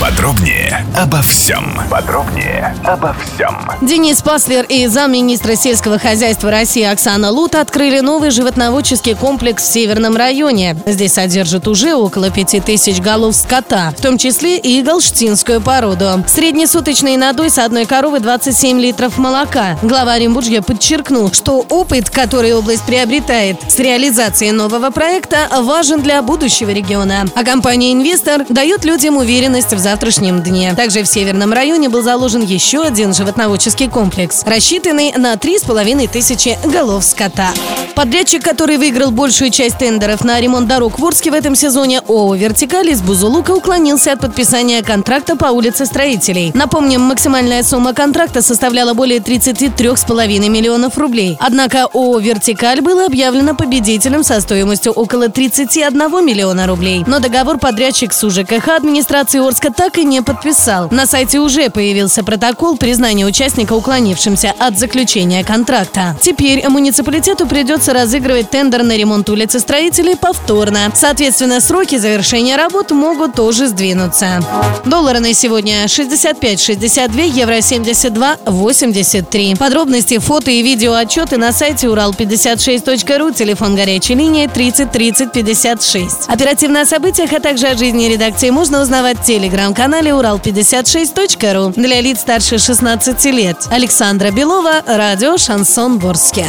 Подробнее обо всем. Подробнее обо всем. Денис Паслер и замминистра сельского хозяйства России Оксана Лут открыли новый животноводческий комплекс в Северном районе. Здесь содержат уже около пяти тысяч голов скота, в том числе и галштинскую породу. Среднесуточный надой с одной коровы 27 литров молока. Глава Оренбуржья подчеркнул, что опыт, который область приобретает с реализацией нового проекта, важен для будущего региона. А компания «Инвестор» дает людям уверенность в завтрашнем дне. Также в Северном районе был заложен еще один животноводческий комплекс, рассчитанный на 3,5 тысячи голов скота. Подрядчик, который выиграл большую часть тендеров на ремонт дорог в Орске в этом сезоне, ООО «Вертикаль» из Бузулука уклонился от подписания контракта по улице строителей. Напомним, максимальная сумма контракта составляла более 33,5 миллионов рублей. Однако ООО «Вертикаль» было объявлено победителем со стоимостью около 31 миллиона рублей. Но договор подрядчик с УЖКХ администрации Орска так и не подписал. На сайте уже появился протокол признания участника уклонившимся от заключения контракта. Теперь муниципалитету придется разыгрывать тендер на ремонт улицы строителей повторно. Соответственно, сроки завершения работ могут тоже сдвинуться. Доллары на сегодня 65,62, евро 72,83. Подробности, фото и видео отчеты на сайте урал56.ру, телефон горячей линии 30 30 56. Оперативно о событиях, а также о жизни редакции можно узнавать в телеграм-канале урал56.ру для лиц старше 16 лет. Александра Белова, радио «Шансон Ворске».